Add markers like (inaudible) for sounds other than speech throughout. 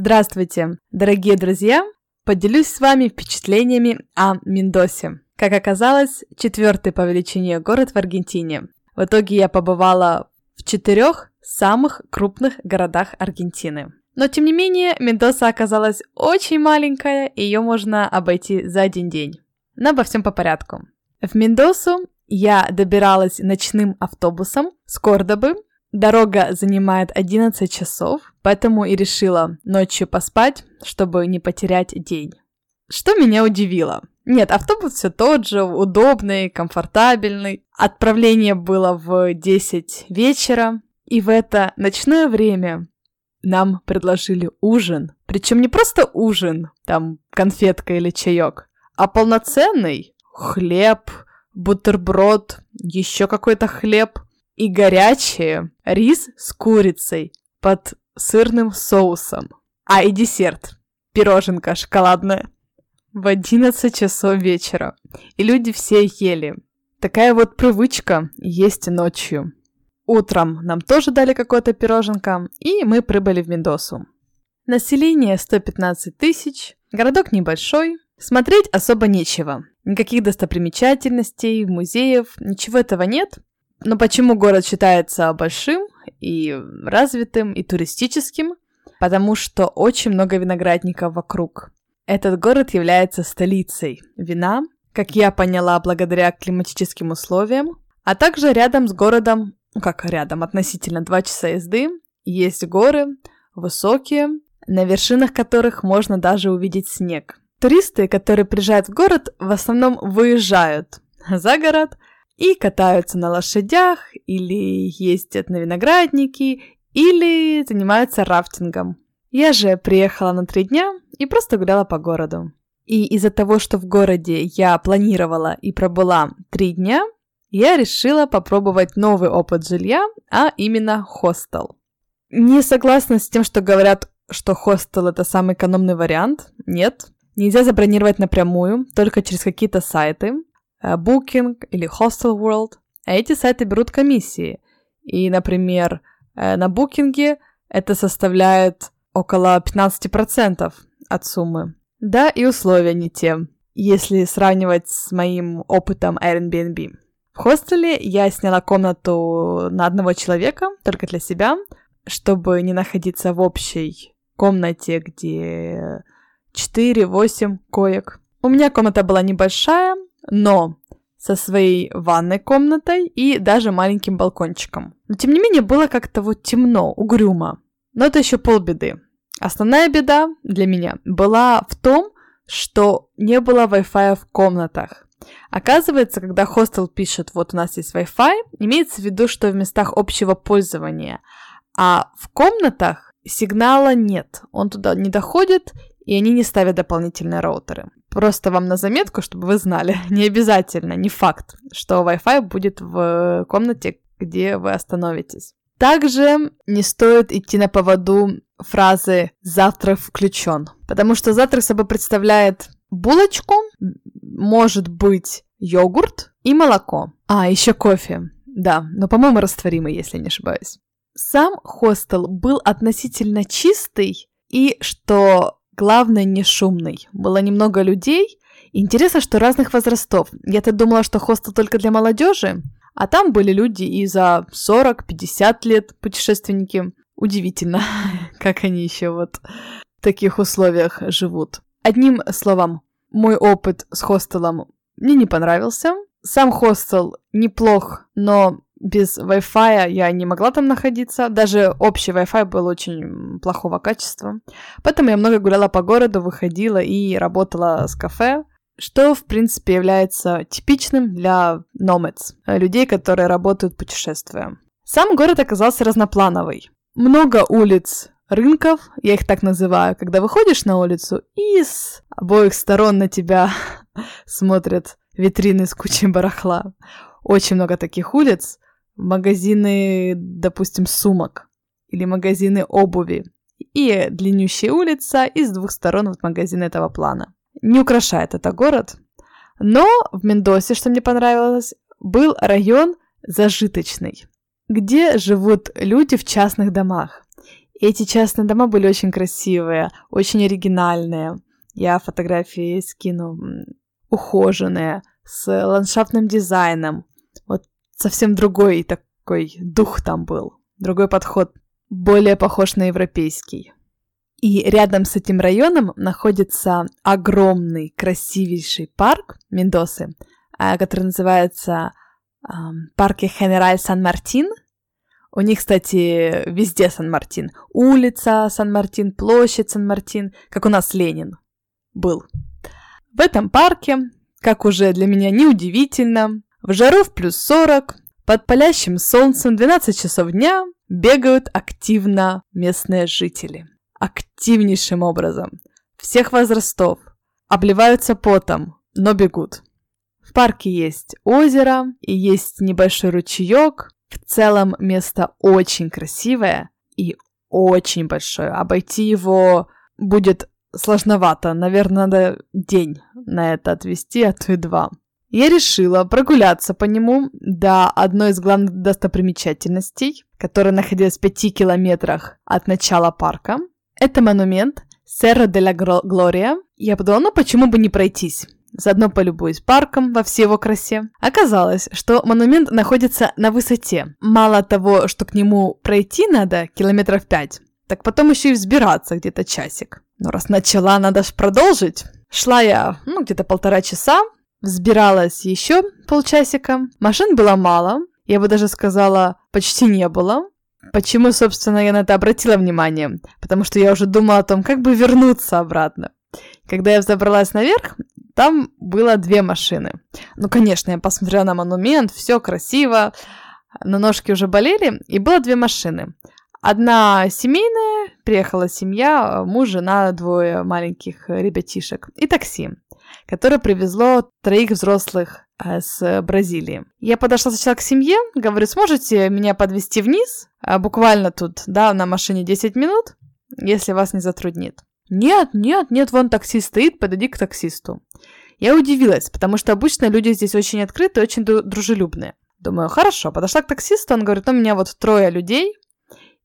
Здравствуйте, дорогие друзья! Поделюсь с вами впечатлениями о Мендосе. Как оказалось, четвертый по величине город в Аргентине. В итоге я побывала в четырех самых крупных городах Аргентины. Но тем не менее, Мендоса оказалась очень маленькая, и ее можно обойти за один день. Но обо всем по порядку. В Мендосу я добиралась ночным автобусом с Кордобы Дорога занимает 11 часов, поэтому и решила ночью поспать, чтобы не потерять день. Что меня удивило? Нет, автобус все тот же, удобный, комфортабельный. Отправление было в 10 вечера, и в это ночное время нам предложили ужин. Причем не просто ужин, там конфетка или чаек, а полноценный хлеб, бутерброд, еще какой-то хлеб – и горячее рис с курицей под сырным соусом. А и десерт. Пироженка шоколадная. В 11 часов вечера. И люди все ели. Такая вот привычка есть ночью. Утром нам тоже дали какое-то пироженка, и мы прибыли в Мендосу. Население 115 тысяч, городок небольшой, смотреть особо нечего. Никаких достопримечательностей, музеев, ничего этого нет. Но почему город считается большим и развитым, и туристическим? Потому что очень много виноградников вокруг. Этот город является столицей вина, как я поняла, благодаря климатическим условиям, а также рядом с городом, ну как рядом, относительно 2 часа езды, есть горы, высокие, на вершинах которых можно даже увидеть снег. Туристы, которые приезжают в город, в основном выезжают за город, и катаются на лошадях, или ездят на виноградники, или занимаются рафтингом. Я же приехала на три дня и просто гуляла по городу. И из-за того, что в городе я планировала и пробыла три дня, я решила попробовать новый опыт жилья, а именно хостел. Не согласна с тем, что говорят, что хостел это самый экономный вариант. Нет. Нельзя забронировать напрямую, только через какие-то сайты. Э, Booking или Hostel World. А эти сайты берут комиссии. И, например, э, на Booking это составляет около 15% от суммы. Да, и условия не те, если сравнивать с моим опытом Airbnb. В хостеле я сняла комнату на одного человека, только для себя, чтобы не находиться в общей комнате, где 4-8 коек. У меня комната была небольшая, но со своей ванной комнатой и даже маленьким балкончиком. Но тем не менее было как-то вот темно, угрюмо. Но это еще полбеды. Основная беда для меня была в том, что не было Wi-Fi в комнатах. Оказывается, когда хостел пишет, вот у нас есть Wi-Fi, имеется в виду, что в местах общего пользования, а в комнатах сигнала нет, он туда не доходит, и они не ставят дополнительные роутеры. Просто вам на заметку, чтобы вы знали, (laughs) не обязательно, не факт, что Wi-Fi будет в комнате, где вы остановитесь. Также не стоит идти на поводу фразы «завтрак включен», потому что завтрак собой представляет булочку, может быть йогурт и молоко. А, еще кофе. Да, но, по-моему, растворимый, если не ошибаюсь. Сам хостел был относительно чистый, и, что Главное, не шумный. Было немного людей. Интересно, что разных возрастов. Я-то думала, что хостел только для молодежи, а там были люди и за 40-50 лет путешественники. Удивительно, (laughs) как они еще вот в таких условиях живут. Одним словом, мой опыт с хостелом мне не понравился. Сам хостел неплох, но без Wi-Fi я не могла там находиться. Даже общий Wi-Fi был очень плохого качества. Поэтому я много гуляла по городу, выходила и работала с кафе, что, в принципе, является типичным для nomads, людей, которые работают путешествуя. Сам город оказался разноплановый. Много улиц, рынков, я их так называю, когда выходишь на улицу, и с обоих сторон на тебя (laughs) смотрят витрины с кучей барахла. Очень много таких улиц магазины, допустим, сумок или магазины обуви и длиннющая улица, и с двух сторон вот магазин этого плана. Не украшает это город, но в Мендосе, что мне понравилось, был район зажиточный, где живут люди в частных домах. Эти частные дома были очень красивые, очень оригинальные. Я фотографии скину. Ухоженные, с ландшафтным дизайном. Совсем другой такой дух там был. Другой подход, более похож на европейский. И рядом с этим районом находится огромный, красивейший парк Мендосы, а, который называется э, Парке Генераль Сан-Мартин. У них, кстати, везде Сан-Мартин. Улица Сан-Мартин, площадь Сан-Мартин, как у нас Ленин был. В этом парке, как уже для меня неудивительно, в жару в плюс 40, под палящим солнцем 12 часов дня бегают активно местные жители. Активнейшим образом. Всех возрастов. Обливаются потом, но бегут. В парке есть озеро и есть небольшой ручеек. В целом место очень красивое и очень большое. Обойти его будет сложновато. Наверное, надо день на это отвести, а то и два. Я решила прогуляться по нему до одной из главных достопримечательностей, которая находилась в пяти километрах от начала парка. Это монумент Серра де ла Глория. Я подумала, ну почему бы не пройтись? Заодно полюбуюсь парком во всей его красе. Оказалось, что монумент находится на высоте. Мало того, что к нему пройти надо километров пять, так потом еще и взбираться где-то часик. Но раз начала, надо ж продолжить. Шла я, ну, где-то полтора часа, взбиралась еще полчасика. Машин было мало, я бы даже сказала, почти не было. Почему, собственно, я на это обратила внимание? Потому что я уже думала о том, как бы вернуться обратно. Когда я взобралась наверх, там было две машины. Ну, конечно, я посмотрела на монумент, все красиво, но ножки уже болели, и было две машины. Одна семейная, приехала семья, муж, жена, двое маленьких ребятишек и такси, которое привезло троих взрослых э, с Бразилии. Я подошла сначала к семье, говорю, сможете меня подвести вниз? А буквально тут, да, на машине 10 минут, если вас не затруднит. Нет, нет, нет, вон таксист стоит, подойди к таксисту. Я удивилась, потому что обычно люди здесь очень открытые, очень дружелюбные. Думаю, хорошо, подошла к таксисту, он говорит, у меня вот трое людей,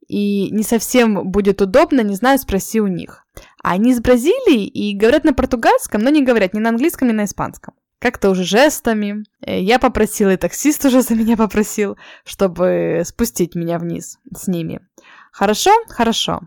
и не совсем будет удобно, не знаю, спроси у них. Они из Бразилии и говорят на португальском, но не говорят ни на английском, ни на испанском. Как-то уже жестами. Э, я попросила, и таксист уже за меня попросил, чтобы спустить меня вниз с ними. Хорошо? Хорошо.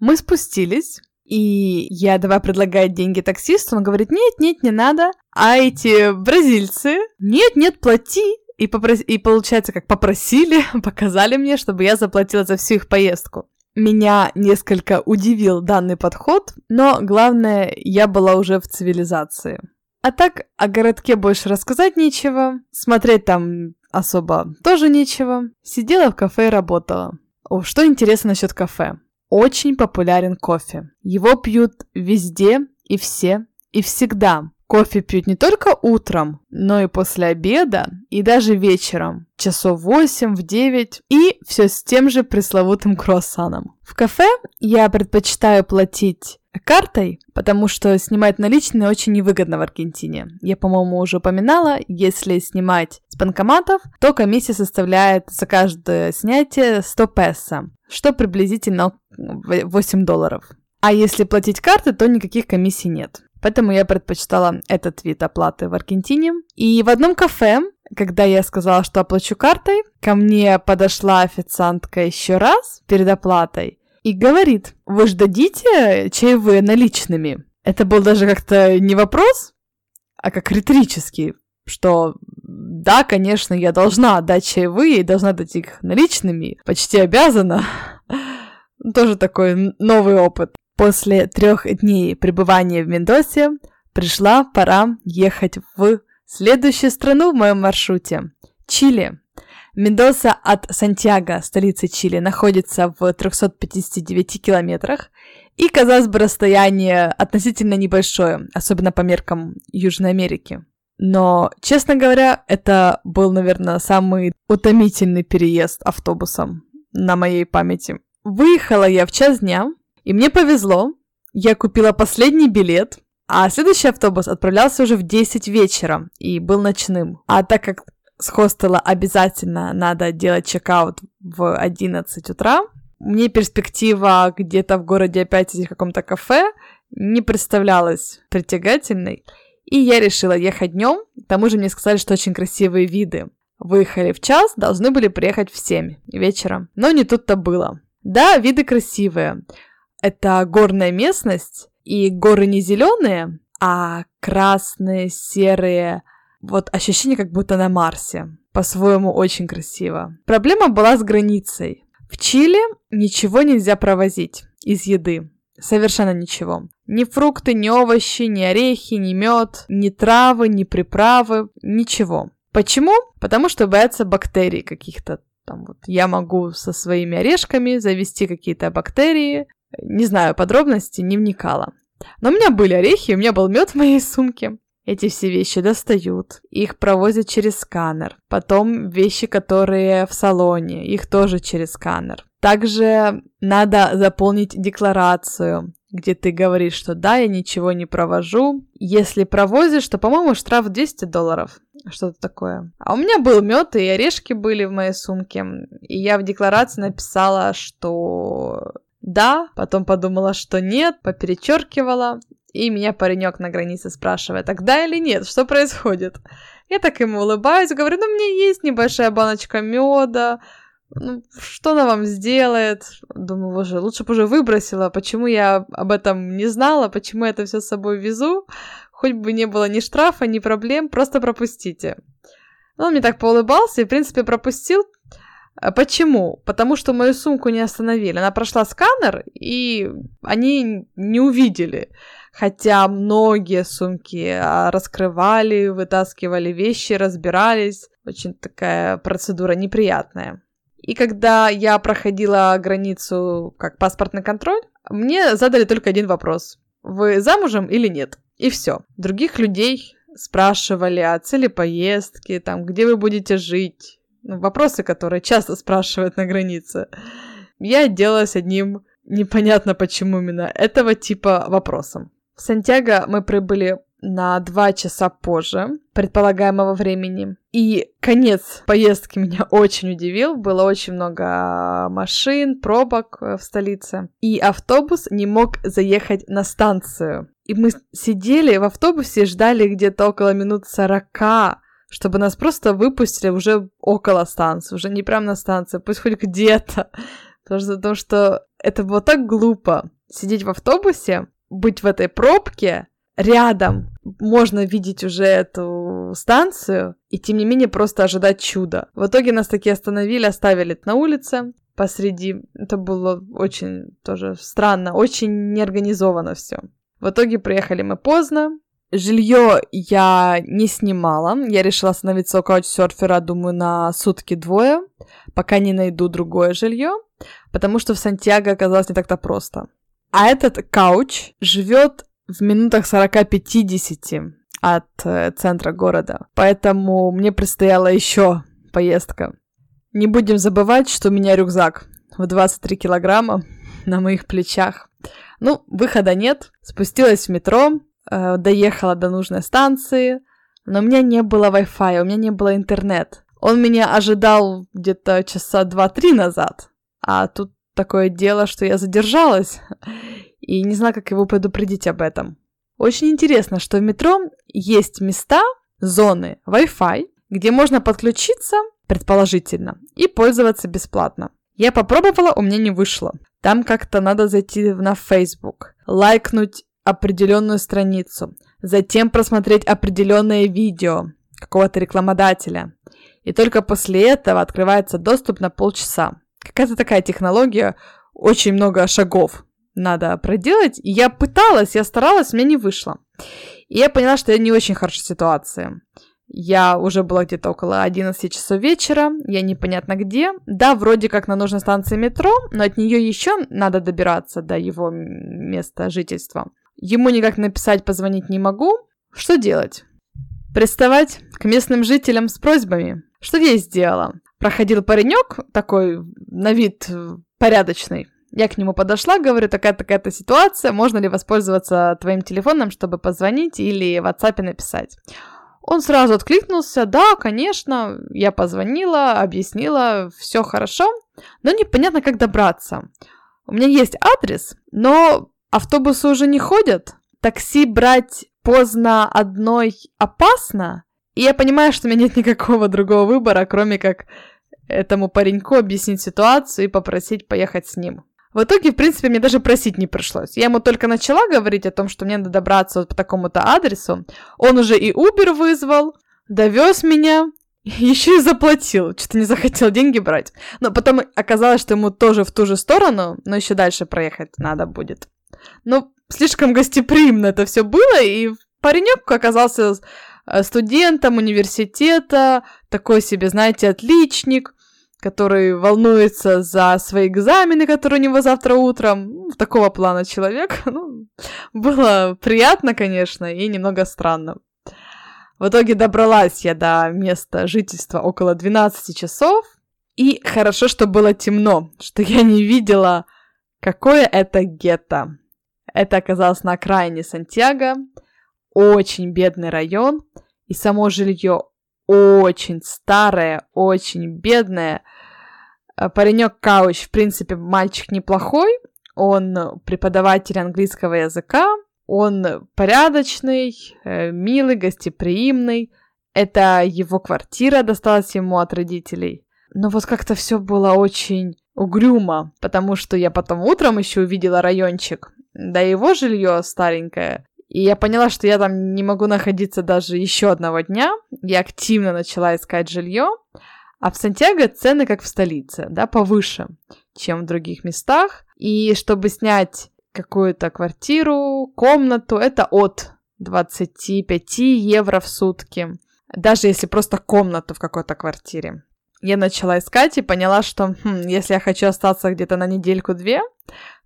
Мы спустились, и я давай предлагать деньги таксисту, он говорит, нет, нет, не надо. А эти бразильцы, нет, нет, плати. И, попрос... и получается, как попросили, (laughs) показали мне, чтобы я заплатила за всю их поездку. Меня несколько удивил данный подход, но главное, я была уже в цивилизации. А так, о городке больше рассказать нечего, смотреть там особо тоже нечего. Сидела в кафе и работала. О, что интересно насчет кафе. Очень популярен кофе. Его пьют везде и все, и всегда. Кофе пьют не только утром, но и после обеда, и даже вечером, часов 8, в 9, и все с тем же пресловутым круассаном. В кафе я предпочитаю платить картой, потому что снимать наличные очень невыгодно в Аргентине. Я, по-моему, уже упоминала, если снимать с банкоматов, то комиссия составляет за каждое снятие 100 песо, что приблизительно 8 долларов. А если платить карты, то никаких комиссий нет. Поэтому я предпочитала этот вид оплаты в Аргентине. И в одном кафе, когда я сказала, что оплачу картой, ко мне подошла официантка еще раз перед оплатой и говорит, вы же чаевые наличными? Это был даже как-то не вопрос, а как риторический, что да, конечно, я должна отдать чаевые и должна дать их наличными, почти обязана. (laughs) Тоже такой новый опыт. После трех дней пребывания в Мендосе пришла пора ехать в следующую страну в моем маршруте – Чили. Мендоса от Сантьяго, столицы Чили, находится в 359 километрах, и, казалось бы, расстояние относительно небольшое, особенно по меркам Южной Америки. Но, честно говоря, это был, наверное, самый утомительный переезд автобусом на моей памяти. Выехала я в час дня, и мне повезло, я купила последний билет, а следующий автобус отправлялся уже в 10 вечера и был ночным. А так как с хостела обязательно надо делать чекаут в 11 утра, мне перспектива где-то в городе опять сидеть в каком-то кафе не представлялась притягательной. И я решила ехать днем. К тому же мне сказали, что очень красивые виды. Выехали в час, должны были приехать в 7 вечера. Но не тут-то было. Да, виды красивые. Это горная местность, и горы не зеленые, а красные, серые. Вот ощущение, как будто на Марсе. По-своему очень красиво. Проблема была с границей. В Чили ничего нельзя провозить из еды. Совершенно ничего. Ни фрукты, ни овощи, ни орехи, ни мед, ни травы, ни приправы, ничего. Почему? Потому что боятся бактерий каких-то. Там вот я могу со своими орешками завести какие-то бактерии. Не знаю подробностей, не вникала. Но у меня были орехи, у меня был мед в моей сумке. Эти все вещи достают, их провозят через сканер. Потом вещи, которые в салоне, их тоже через сканер. Также надо заполнить декларацию, где ты говоришь, что да, я ничего не провожу. Если провозишь, то, по-моему, штраф 200 долларов. Что-то такое. А у меня был мед и орешки были в моей сумке. И я в декларации написала, что да, потом подумала, что нет, поперечеркивала. И меня паренек на границе спрашивает, так да или нет, что происходит? Я так ему улыбаюсь, говорю, ну, меня есть небольшая баночка меда, ну, что она вам сделает? Думаю, боже, лучше бы уже выбросила. Почему я об этом не знала? Почему я это все с собой везу? Хоть бы не было ни штрафа, ни проблем, просто пропустите. Ну, он мне так поулыбался и, в принципе, пропустил. А почему? Потому что мою сумку не остановили. Она прошла сканер, и они не увидели. Хотя многие сумки а, раскрывали, вытаскивали вещи, разбирались. Очень такая процедура неприятная. И когда я проходила границу как паспортный контроль, мне задали только один вопрос. Вы замужем или нет? И все. Других людей спрашивали о цели поездки, там, где вы будете жить. Ну, вопросы, которые часто спрашивают на границе. Я отделалась одним непонятно почему именно этого типа вопросом. В Сантьяго мы прибыли на два часа позже предполагаемого времени. И конец поездки меня (laughs) очень удивил. Было очень много машин, пробок э, в столице. И автобус не мог заехать на станцию. И мы сидели в автобусе и ждали где-то около минут сорока, чтобы нас просто выпустили уже около станции, уже не прямо на станции, пусть хоть где-то. Потому что, это было так глупо сидеть в автобусе, быть в этой пробке, рядом можно видеть уже эту станцию, и тем не менее просто ожидать чуда. В итоге нас таки остановили, оставили на улице посреди. Это было очень тоже странно, очень неорганизованно все. В итоге приехали мы поздно. Жилье я не снимала. Я решила остановиться у каучсерфера, думаю, на сутки двое, пока не найду другое жилье, потому что в Сантьяго оказалось не так-то просто. А этот кауч живет в минутах 40-50 от э, центра города. Поэтому мне предстояла еще поездка. Не будем забывать, что у меня рюкзак в 23 килограмма на моих плечах. Ну, выхода нет. Спустилась в метро, э, доехала до нужной станции, но у меня не было Wi-Fi, у меня не было интернет. Он меня ожидал где-то часа 2-3 назад, а тут такое дело, что я задержалась (laughs) и не знаю, как его предупредить об этом. Очень интересно, что в метро есть места, зоны Wi-Fi, где можно подключиться, предположительно, и пользоваться бесплатно. Я попробовала, у меня не вышло. Там как-то надо зайти на Facebook, лайкнуть определенную страницу, затем просмотреть определенное видео какого-то рекламодателя. И только после этого открывается доступ на полчаса. Какая-то такая технология, очень много шагов надо проделать. И я пыталась, я старалась, меня не вышло. И я поняла, что я не очень хорошей ситуации. Я уже была где-то около 11 часов вечера, я непонятно где. Да, вроде как на нужной станции метро, но от нее еще надо добираться до его места жительства. Ему никак написать, позвонить не могу. Что делать? Приставать к местным жителям с просьбами. Что я и сделала. Проходил паренек, такой на вид порядочный, я к нему подошла, говорю, такая-такая-то ситуация, можно ли воспользоваться твоим телефоном, чтобы позвонить или в WhatsApp написать. Он сразу откликнулся, да, конечно, я позвонила, объяснила, все хорошо, но непонятно, как добраться. У меня есть адрес, но автобусы уже не ходят, такси брать поздно одной опасно, и я понимаю, что у меня нет никакого другого выбора, кроме как этому пареньку объяснить ситуацию и попросить поехать с ним. В итоге, в принципе, мне даже просить не пришлось. Я ему только начала говорить о том, что мне надо добраться вот по такому-то адресу. Он уже и Uber вызвал, довез меня, (laughs) еще и заплатил. Что-то не захотел деньги брать. Но потом оказалось, что ему тоже в ту же сторону, но еще дальше проехать надо будет. Ну, слишком гостеприимно это все было, и паренек оказался э, студентом университета, такой себе, знаете, отличник который волнуется за свои экзамены, которые у него завтра утром. Ну, такого плана человек. (laughs) Ну, было приятно, конечно, и немного странно. В итоге добралась я до места жительства около 12 часов. И хорошо, что было темно, что я не видела, какое это гетто. Это оказалось на окраине Сантьяго, очень бедный район, и само жилье очень старое, очень бедное. Э, паренек Кауч, в принципе, мальчик неплохой. Он преподаватель английского языка. Он порядочный, э, милый, гостеприимный. Это его квартира досталась ему от родителей. Но вот как-то все было очень угрюмо, потому что я потом утром еще увидела райончик, да его жилье старенькое. И я поняла, что я там не могу находиться даже еще одного дня. Я активно начала искать жилье. А в Сантьяго цены как в столице, да, повыше, чем в других местах. И чтобы снять какую-то квартиру, комнату, это от 25 евро в сутки. Даже если просто комнату в какой-то квартире. Я начала искать и поняла, что хм, если я хочу остаться где-то на недельку-две,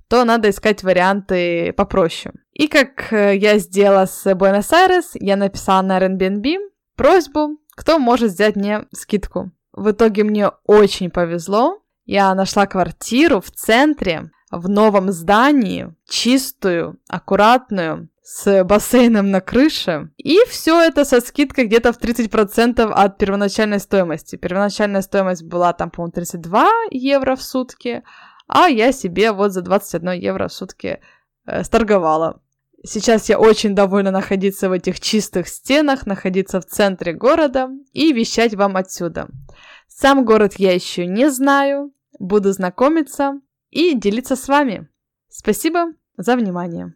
то надо искать варианты попроще. И как э, я сделала с Буэнос-Айрес, я написала на Airbnb просьбу, кто может сделать мне скидку. В итоге мне очень повезло. Я нашла квартиру в центре, в новом здании, чистую, аккуратную, с бассейном на крыше. И все это со скидкой где-то в 30% от первоначальной стоимости. Первоначальная стоимость была там, по-моему, 32 евро в сутки, а я себе вот за 21 евро в сутки э, сторговала. Сейчас я очень довольна находиться в этих чистых стенах, находиться в центре города и вещать вам отсюда. Сам город я еще не знаю, буду знакомиться и делиться с вами. Спасибо за внимание.